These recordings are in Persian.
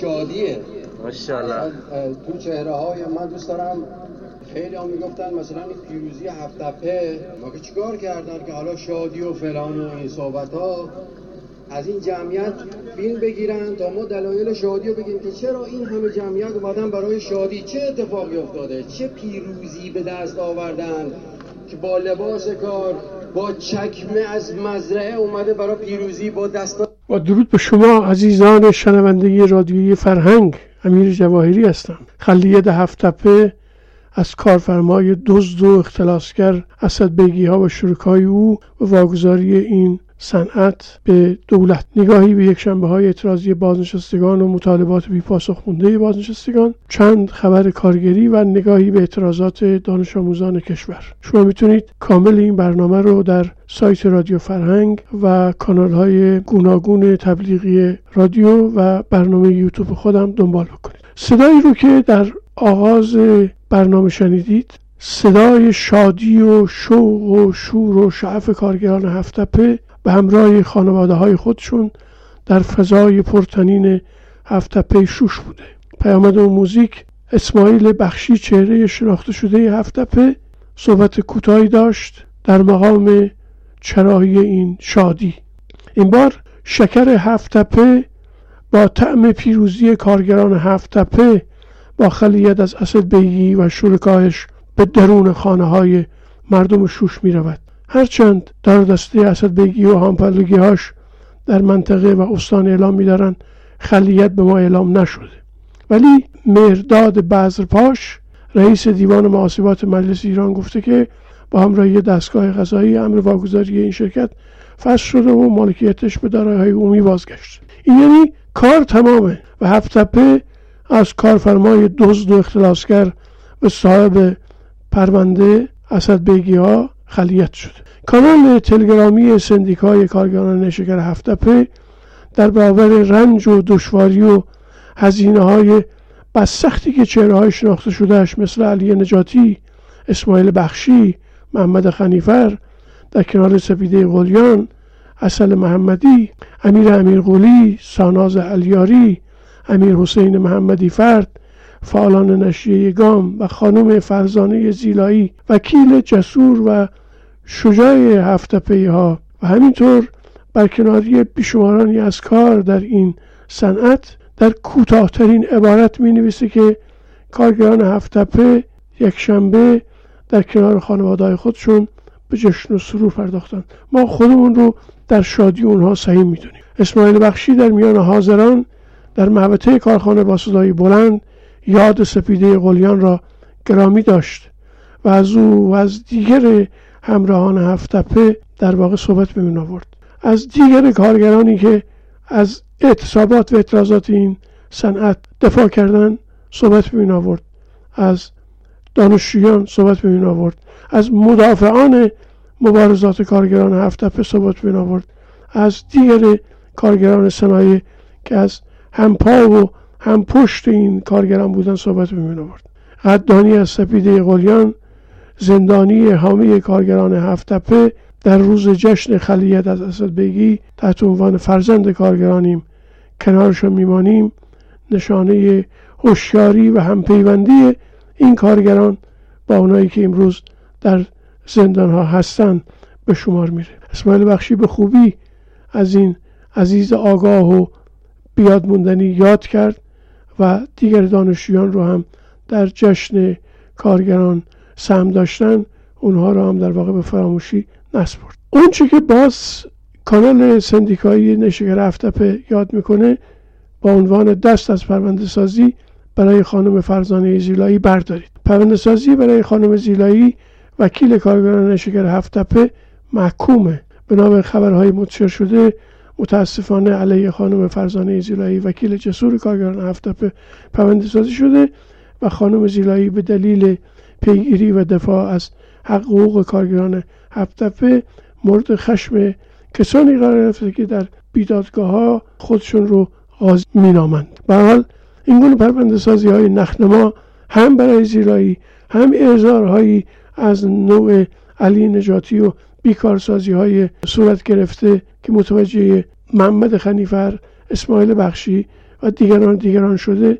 شادیه. ماشاءالله. تو چهره های من دوست دارم. خیلی هم می‌گفتن مثلا این پیروزی هفت تپه ما که چیکار کردن که حالا شادی و فلان و این صحبت ها؟ از این جمعیت فیلم بگیرن تا ما دلایل شادی رو بگیم که چرا این همه جمعیت اومدن برای شادی؟ چه اتفاقی افتاده؟ چه پیروزی به دست آوردن که با لباس کار با چکمه از مزرعه اومده برای پیروزی با دست با درود به شما عزیزان شنونده رادیویی فرهنگ. امیر جواهری هستم. خلیت هفت تپه از کارفرمای دزد و اختلاسگر اسد بیگی ها و شرکای او و واگذاری این صنعت به دولت. نگاهی به یک شنبه های اعتراضی بازنشستگان و مطالبات بی پاسخ مونده بازنشستگان. چند خبر کارگری و نگاهی به اعتراضات دانش آموزان کشور. شما می‌تونید کامل این برنامه رو در سایت رادیو فرهنگ و کانال های گوناگون تبلیغی رادیو و برنامه یوتیوب خودم دنبال بکنید. صدایی رو که در آغاز برنامه شنیدید صدای شادی و شوق و شور و شعف کارگران هفتپه به همراه خانواده های خودشون در فضای پرتنین هفتپه شوش بوده. پیامد و موزیک اسماعیل بخشی چهره شناخته شده هفتپه صحبت کوتاهی داشت در مقام چراهی این شادی. این بار شکر هفتپه با طعم پیروزی کارگران هفتپه با خلیت از اسد بیگی و شرکایش به درون خانه های مردم شوش می رود هرچند در دسته اسد بیگی و همپلگی هاش در منطقه و استان اعلام می دارن خلیت به ما اعلام نشده. ولی مهرداد بذرپاش رئیس دیوان محاسبات مجلس ایران گفته که با همراهی دستگاه قضایی امر واگذاری این شرکت فصل شده و مالکیتش به دارایی‌های عمومی بازگشت. این یعنی کار تمامه و هفتپه از کارفرمای دزد و اختلاسگر به صاحب پرونده اسد بیگی ها خلیت شده. کانال تلگرامی سندیکای کارگران شکر هفتپه در برابر رنج و دشواری و هزینه های بس سختی که چهره های شناخته شدهش مثل علی نجاتی اسماعیل بخشی محمد خنیفر در کنار سپیده قلیان اصل محمدی امیر امیرقلی ساناز علیاری امیر حسین محمدی فرد فعالان نشریه گام و خانم فرزانه زیلایی وکیل جسور و شجاع هفته ها و همینطور برکناری بیشمارانی از کار در این صنعت در کوتاهترین عبارت می نویسه که کارگران هفتپه یک شنبه در کنار خانواده خودشون به جشن و سرور پرداختن ما خودمون رو در شادی اونها سهیم می‌دونیم. اسماعیل بخشی در میان حاضران در محوطه کارخانه با صدای بلند یاد سپیده قلیان را گرامی داشت و از او و از دیگر همراهان هفتپه در واقع صحبت به آورد. از دیگر کارگرانی که از اعتصابات و اعتراضات این صنعت دفاع کردن صحبت به آورد. از دانشجویان صحبت به آورد. از مدافعان مبارزات کارگران هفتپه صحبت به آورد. از دیگر کارگران صنایع که از هم پا و هم پشت این کارگران بودن صحبت به آورد. قدانی از سپیده قلیان زندانی حامی کارگران هفتپه در روز جشن خلیت از اسد بگی تحت عنوان فرزند کارگرانیم. کنارشان میمانیم. نشانه هوشیاری و همپیوندی این کارگران با اونایی که امروز در زندان ها هستن به شمار میره. اسماعیل بخشی به خوبی از این عزیز آگاه و بیاد موندنی یاد کرد و دیگر دانشجویان رو هم در جشن کارگران سهم داشتن اونها رو هم در واقع به فراموشی نسپرد. اون چی که باز کانال سندیکایی نشگر افتپه یاد می‌کنه با عنوان دست از پرونده سازی برای خانم فرزانه زیلایی بردارید. پرونده سازی برای خانم زیلایی وکیل کارگران نشگر هفتپه محکومه. به نام خبرهای منتشر شده متاسفانه علیه خانم فرزانه زیلایی وکیل جسور کارگران هفتپه پرونده سازی شده و خانم زیلایی به دلیل پیگیری و دفاع از حقوق کارگران هفتپه مورد خشم کسانی قرار گرفته که در بیدادگاه ها خودشون رو غاز مینامند. به حال این گونه پرونده سازی های نخنما هم برای زیرایی هم اعزارهایی از نوع علی نجاتی و بیکارسازی های صورت گرفته که متوجه محمد خنیفر اسماعیل بخشی و دیگران دیگران شده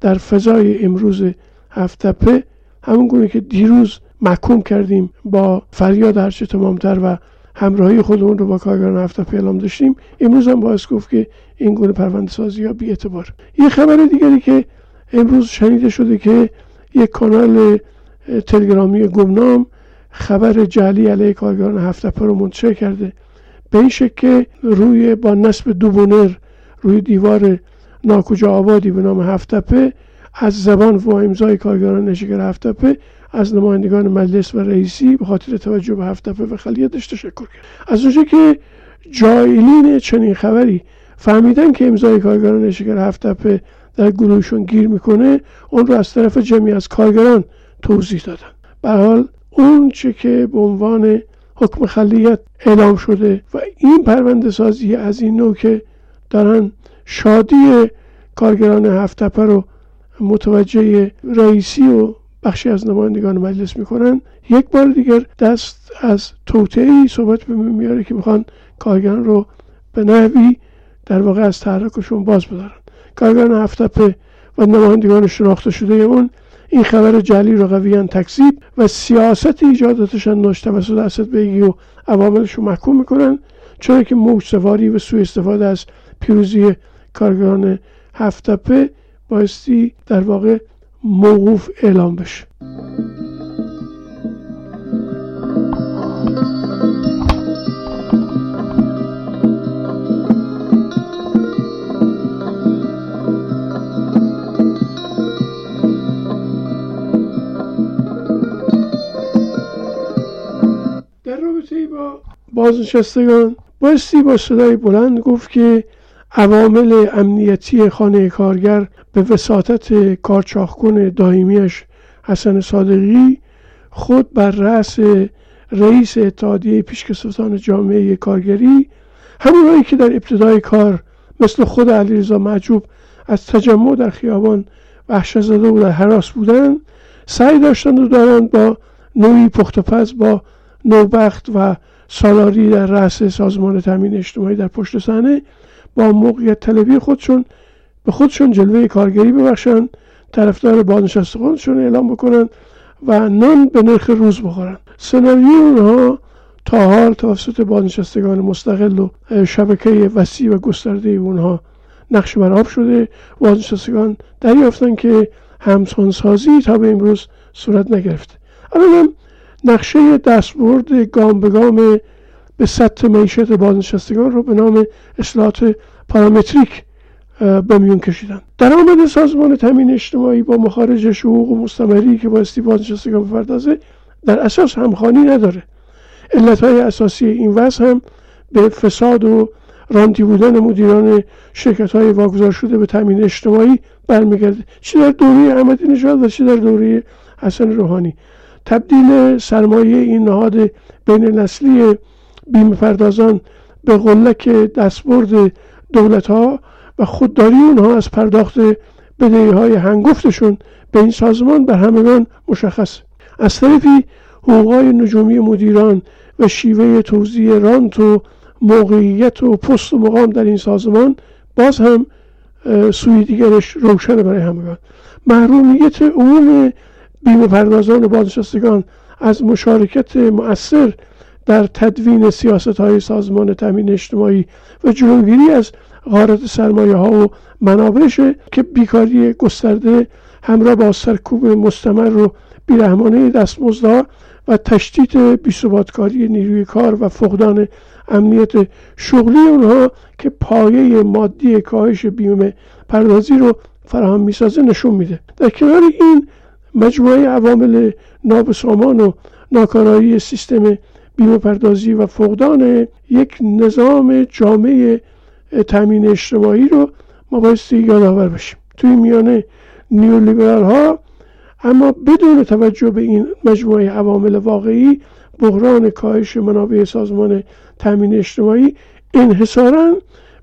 در فضای امروز هفتپه همون گونه که دیروز محکوم کردیم با فریاد هرچه تمامتر و همراهی خودمون رو با کارگران هفته اعلام داشتیم امروز هم باعث گفت که این گونه پرونده سازی ها یه خبر دیگری که امروز شنیده شده که یک کانال تلگرامی گمنام خبر جعلی علیه کارگران هفته رو منتشر کرده. به این شکل که روی با نصب دوبونر روی دیوار ناکجا آبادی به نام هفتپه از زبان و امضای کارگران نشگر هفتپه از نمایندگان مجلس و رئیسی به خاطر توجه به هفتپه و خلیتش تشکر کرد. از اونجا که جایلین چنین خبری فهمیدن که امضای کارگران نشگر هفتپه در گروهشون گیر می‌کنه اون رو از طرف جمعی از کارگران توضیح دادن. به حال اون چه که به عنوان حکم خلیت اعلام شده و این پرونده سازی از این نوع که دارن شادی کارگران هفتپه رو متوجه رئیسی و بخشی از نمایندگان مجلس می‌کنن. یک بار دیگر دست از توطعه صحبت به میاره که می‌خوان کارگران رو به نحوی در واقع از تحرکشون باز بدارن کارگران هفتپه و نمایندگان شناخته شده اون این خبر جلی رو قویا تکذیب و سیاست ایجاداتشان نوش توسط اسد بیگی و عواملش رو محکوم می‌کنن چرا که موج سواری و سوء استفاده از پیروزی کارگران هفتپه بایستی در واقع موقوف اعلام بشه. بازنشستگان بایستی با صدای بلند گفت که عوامل امنیتی خانه کارگر به وساطت کارچاخکن دائمیش حسن صادقی خود بر رأس رئیس اتحادیه پیشکسوتان جامعه کارگری همونایی که در ابتدای کار مثل خود علیرضا معجوب از تجمع در خیابان وحشت زده و در حراس بودن سعی داشتند و دارند با نوعی پختپز با نوبخت و سالاری در رأس سازمان تامین اجتماعی در پشت صحنه با موقعیت طلبی خودشون به خودشون جلوه کارگری ببخشن طرفدار بازنشستگانشون اعلام بکنن و نان به نرخ روز بخورن. سناریوی اونها تا حال توسط بازنشستگان مستقل و شبکه وسیع و گسترده اونها نقش بر شده. بازنشستگان دریافتن که همسانسازی تا به امروز صورت نگرفته. الان هم نقشه دستبرد گام به گام به سطح معیشت بازنشستگان رو به نام اصلاحات پارامتریک به میون کشیدن. درآمد سازمان تامین اجتماعی با مخارج حقوق مستمری که بایستی بازنشستگان بپردازه در اساس همخوانی نداره. علت های اساسی این وضع هم به فساد و رانتی بودن مدیران شرکت های واگذار شده به تامین اجتماعی برمیگرده. چه در دوره احمدی نژاد و چه در دوره حسن روحانی؟ تبدیل سرمایه این نهاد بین نسلی بیمه پردازان به قلک دستبرد دولت ها و خودداری اونها از پرداخت بدهی های هنگفتشون به این سازمان بر همگان مشخص. از طرفی حقوقای نجومی مدیران و شیوه توزیع رانت و موقعیت و پست و مقام در این سازمان باز هم سوی دیگرش روشن برای همگان. محرومیت عموم بیمه پردازان و بازنشستگان از مشارکت مؤثر در تدوین سیاست های سازمان تامین اجتماعی و جلوگیری از غارت سرمایه ها و منابعشه که بیکاری گسترده همراه با سرکوب مستمر و بیرحمانه دستمزدها و تشدید بیثباتکاری نیروی کار و فقدان امنیت شغلی اونها که پایه مادی کاهش بیمه پردازی رو فراهم می‌سازه نشون میده. در کنار این مجموعه عوامل نابسامان و ناکارایی سیستم بیمه پردازی و فقدان یک نظام جامعه تامین اجتماعی رو ما بایستی یادآور بشیم. توی میانه نیولیبرال ها اما بدون توجه به این مجموعه عوامل واقعی بحران کاهش منابع سازمان تامین اجتماعی انحصارا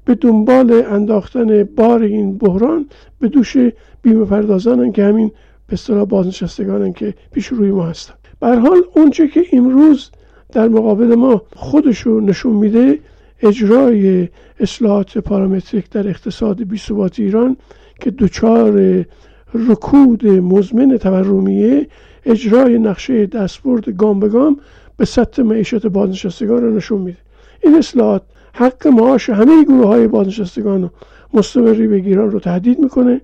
به دنبال انداختن بار این بحران به دوش بیمه پردازانن که همین به اصطلاح بازنشستگانن که پیش روی ما هستن. به حال اونچه که امروز در مقابل ما خودشو نشون میده اجرای اصلاحات پارامتریک در اقتصاد بیثبات ایران که دچار رکود مزمن تورمیه اجرای نقشه دستبرد گام به گام به سطح معیشت بازنشستگان را نشون میده. این اصلاحات حق معاش همه گروه های بازنشستگان و مستمری بگیران رو تهدید می‌کنه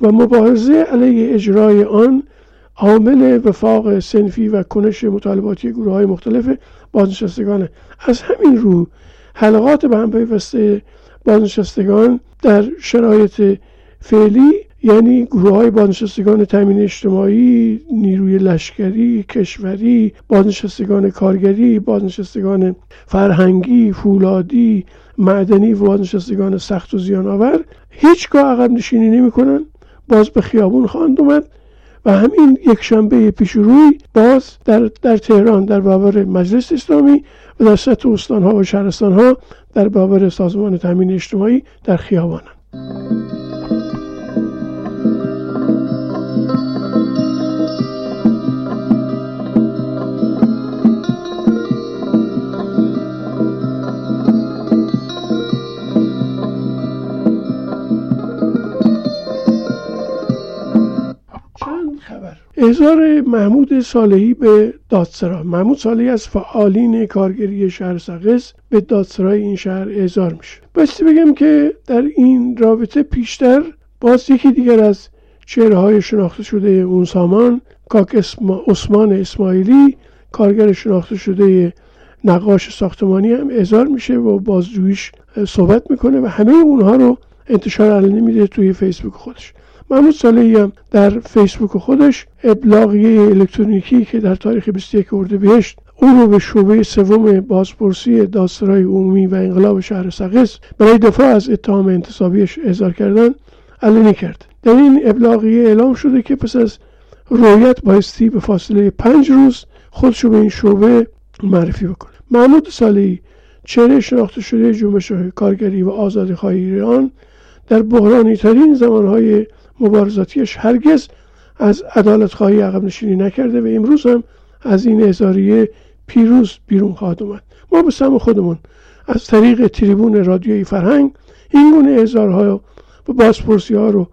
و مبارزه علیه اجرای آن عامل وفاق سنفی و کنش مطالباتی گروه های مختلف بازنشستگانه. از همین رو حلقات به هم پیوسته بازنشستگان در شرایط فعلی یعنی گروه های بازنشستگان تامین اجتماعی نیروی لشکری کشوری بازنشستگان کارگری بازنشستگان فرهنگی فولادی معدنی و بازنشستگان سخت و زیان آور هیچگاه عقب نشینی نمی‌کنن. باز به خیابون خواهند اومد. و همین یک شنبه پیش روی باز در, در تهران در برابر مجلس اسلامی و در سطح استانها و شهرستانها در برابر سازمان تامین اجتماعی در خیابانند. احضار محمود صالحی به دادسرا. محمود صالحی از فعالین کارگری شهر سقز به دادسرای این شهر احضار میشه. باستی بگم که در این رابطه پیشتر باز یکی دیگر از چهره های شناخته شده اون سامان کاک اسما... عثمان اسماعیلی کارگر شناخته شده نقاش ساختمانی هم احضار میشه و بازجویش صحبت می‌کنه و همه اونها رو انتشار علنی میده توی فیسبوک خودش. محمود صالحی هم در فیسبوک خودش ابلاغیه الکترونیکی که در تاریخ 21 اردیبهشت او رو به شعبه سوم بازپرسی دادسرای عمومی و انقلاب شهر سقس برای دفاع از اتهام انتصابیش اظهار کردن علنی کرد. در این ابلاغیه اعلام شده که پس از رویت بایستی به فاصله پنج روز خودشو به این شعبه معرفی بکنه. محمود صالحی چهره شناخته شده جنبش کارگری و آزادی ایران در بحرانی ترین زمانهای مبارزاتیش هرگز از عدالت خواهی عقب نشینی نکرده و امروز هم از این اظهاریه پیروز بیرون خواهد اومد. ما به سم خودمون از طریق تریبون رادیوی فرهنگ این گونه اظهارها و بازپرسی ها رو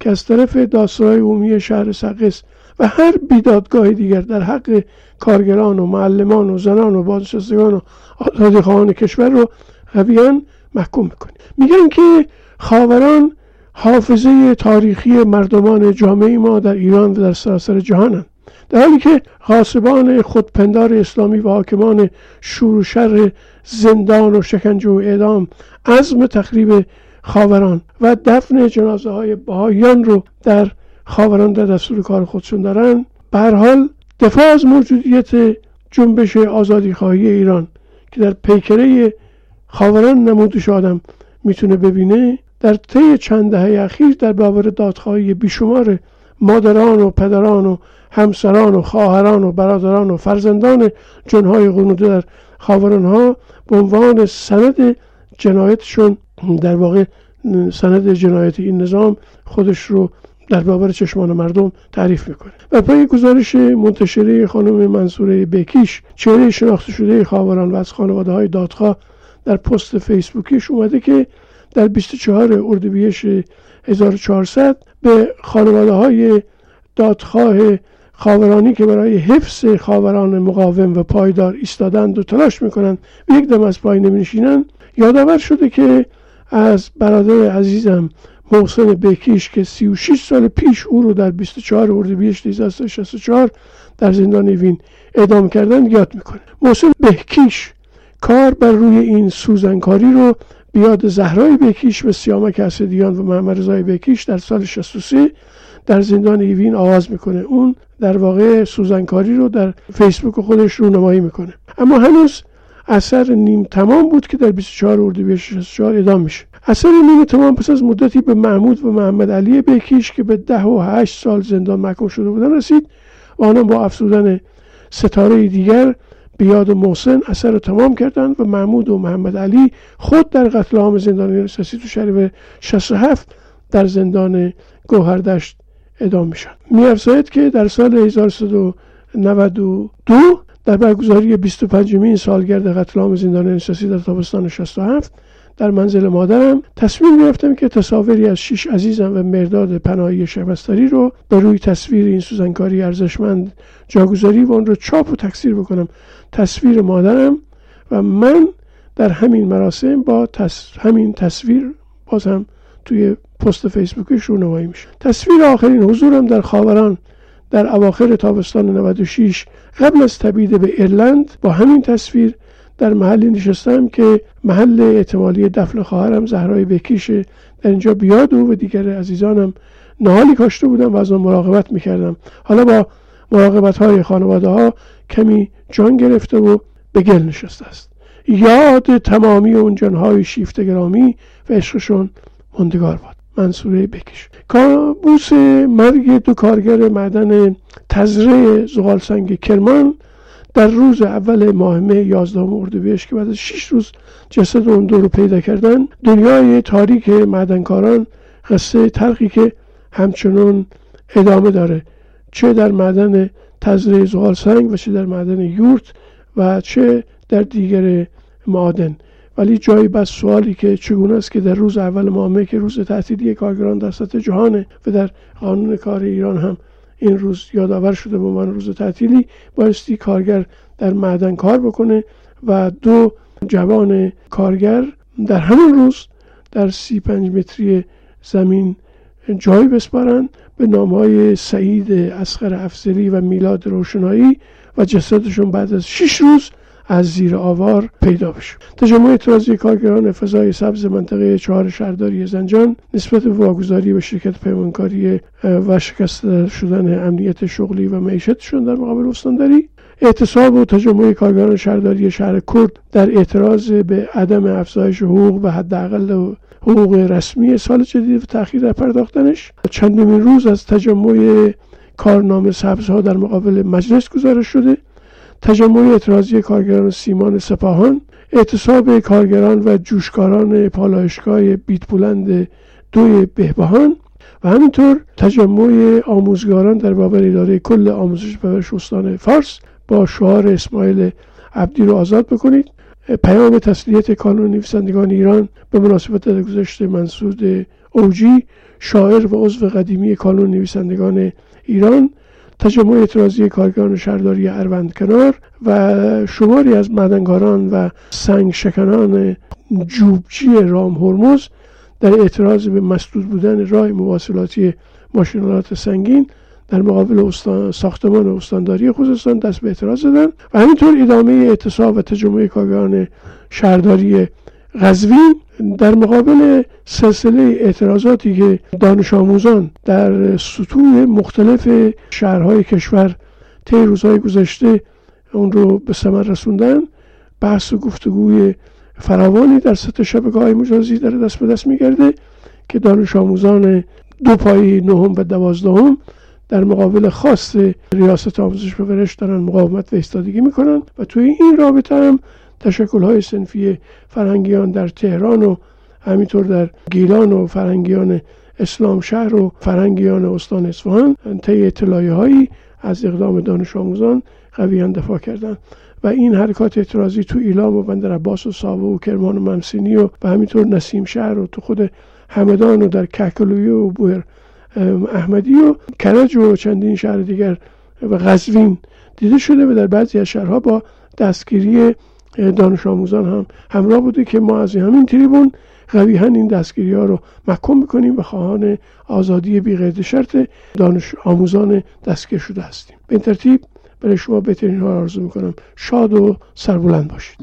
که از طرف داسترهای عمومی شهر سقس و هر بیدادگاه دیگر در حق کارگران و معلمان و زنان و بازنشستگان و آزادی کشور رو قویا محکوم می‌کنیم. میگن که خاوران حافظه تاریخی مردمان جامعه ما در ایران و در سراسر جهانند در حالی که غاصبان خودپندار اسلامی و حاکمان شور و شر زندان و شکنجه و اعدام عزم تخریب خاوران و دفن جنازه های بهاییان رو در خاوران در دستور کار خودشون دارن به حال دفاع از موجودیت جنبش آزادی خواهی ایران که در پیکره خاوران نمودش آدم می‌تونه ببینه در طی چند دهه اخیر در برابر دادخواهی بیشمار مادران و پدران و همسران و خواهران و برادران و فرزندان جنهای قنوده در خاوران ها به عنوان سند جنایتشون در واقع سند جنایت این نظام خودش رو در برابر چشمان مردم تعریف می‌کنه. و پای گزارش منتشره خانم منصوره بکیش چهره شناخته شده خاوران و از خانواده های دادخواه در پست فیسبوکیش اومده که در 24 اردیبهشت 1400 به خانواده های دادخواه خاورانی که برای حفظ خاوران مقاوم و پایدار ایستادند و تلاش می‌کنند و یک دم از پای نمینشینند یادآور شده که از برادر عزیزم محسن بکیش که 36 سال پیش او رو در 24 اردیبهشت 1364 در زندان وین اعدام کردن یاد می‌کنه. محسن بکیش کار بر روی این سوزنکاری رو بیاد زهرای بکیش و سیامک اسدیان و محمد رضای بکیش در سال 63 در زندان ایوین آغاز می‌کنه. اون در واقع سوزنکاری رو در فیسبوک خودش رو نمایی می‌کنه. اما هنوز اثر نیم تمام بود که در 24 اردیبهشت 64 ادام میشه. اثر نیم تمام پس از مدتی به محمود و محمد علی بکیش که به ده و هشت سال زندان محکوم شده بودن رسید و آنها با افزودن ستاره دیگر به یاد محسن اثر رو تمام کردند و محمود و محمد علی خود در قتل عام زندانیان سیاسی تو شریف 67 در زندان گوهردشت ادام میشن. میافزاید که در سال 1392 در برگزاری 25 مین سالگرد قتل عام زندانیان سیاسی در تابستان 67 در منزل مادرم تصمیم گرفتم که تصاویری از شش عزیزم و مرداد پناهی شهبستری رو به روی تصویر این سوزنکاری ارزشمند جاگذاری و اون رو چاپ و تکثیر بکنم. تصویر مادرم و من در همین مراسم با همین تصویر باز هم توی پست فیسبوکش رونمایی میشه. تصویر آخرین حضورم در خاوران در اواخر تابستان 96 قبل از تبعید به ایرلند با همین تصویر در محلی نشستم که محل احتمالی دفن خواهرم زهرای بکیشه در اینجا بیاد و دیگر عزیزانم نهالی کاشته بودم و از آن مراقبت می‌کردم. حالا با مراقبت های خانواده ها کمی جان گرفته و به گل نشسته است. یاد تمامی اون جانهای شیفت گرامی و عشقشون مندگار باد. منصوره بکش کابوس مرگ دو کارگر معدن تزره زغال سنگ کرمان در روز اول ماه مه 11 اردیبهشت که بعد از 6 روز جسد اون دو رو پیدا کردن دنیای تاریک معدنکاران قصه تلخی که همچنان ادامه داره. چه در معدن تزره زغال سنگ و چه در معدن یورت و چه در دیگر معادن. ولی جایی بس سوالی که چگونه است که در روز اول ماه که روز تعطیلی کارگران در سطح جهانه و در قانون کار ایران هم این روز یادآور شده به عنوان روز تعطیلی بایستی کارگر در معدن کار بکنه و دو جوان کارگر در همون روز در سی پنج متری زمین جای بسپارن به نام های سعید اسخر افزری و میلاد روشنایی و جسدشون بعد از شش روز از زیر آوار پیدا بشه تجمع اعتراضی کارگران فضای سبز منطقه چهار شهرداری زنجان نسبت به واگذاری به شرکت پیمانکاری و شکست شدن امنیت شغلی و معیشتشون در مقابل استانداری. اعتصاب و تجمع کارگران شهرداری شهر کرد در اعتراض به عدم افزایش حقوق و حداقل حقوق رسمی سال جدید و تاخیر در پرداختنش. چندمین روز از تجمع کارنامه سبزها در مقابل مجلس گزارش شده. تجمع اعتراضی کارگران سیمان سپاهان اعتصاب کارگران و جوشکاران پالایشگاه بیت بلند دوی بهبهان و همینطور تجمع آموزگاران در بابر اداره کل آموزش پرورش استان فارس با شعار اسماعیل عبدی رو آزاد بکنید. پیام تسلیت کانون نویسندگان ایران به مناسبت گذشت منصود اوجی شاعر و عضو قدیمی کانون نویسندگان ایران تجمع اعتراضی کارگران شهرداری اروند کنار و شماری از مدنگاران و سنگ شکنان جوبچی رام هرمز در اعتراض به مسدود بودن راه مواصلاتی ماشینالات سنگین در مقابل ساختمان استانداری خوزستان دست به اعتراض زدن و همینطور ادامه اعتصاب و تجمع کارگران شهرداری غزوین در مقابل سلسله اعتراضاتی که دانش آموزان در سطوح مختلف شهرهای کشور طی روزهای گذشته اون رو به ثمر رسوندن بحث و گفتگوی فراوانی در سطح شبکه های مجازی در دست به دست میگرده که دانش آموزان دو پایی نهم و دوازدهم در مقابل خاص ریاست آموزش و ورش دارن مقاومت و ایستادگی می‌کنن و توی این رابطه هم تشکل های سنفی فرهنگیان در تهران و همینطور در گیلان و فرهنگیان اسلام شهر و فرهنگیان استان اصفهان طی اطلاعی هایی از اقدام دانش آموزان قویا دفاع کردند. و این حرکات اعتراضی تو ایلام و بندر عباس و ساوه و کرمان و ممسینی و و همینطور نسیم شهر و تو خود همدان و در ککلویه و بویر احمدی و کرج و چندین شهر دیگر و غزوین دیده شده و در بعضی از شهرها با دستگیری دانش آموزان هم همراه بوده که ما از همین تریبون قویها این دستگیری ها رو محکوم می‌کنیم و خواهان آزادی بی شرط دانش آموزان دستگیر شده هستیم. به این ترتیب برای شما بهترین ها آرزو می‌کنم. شاد و سربلند باشید.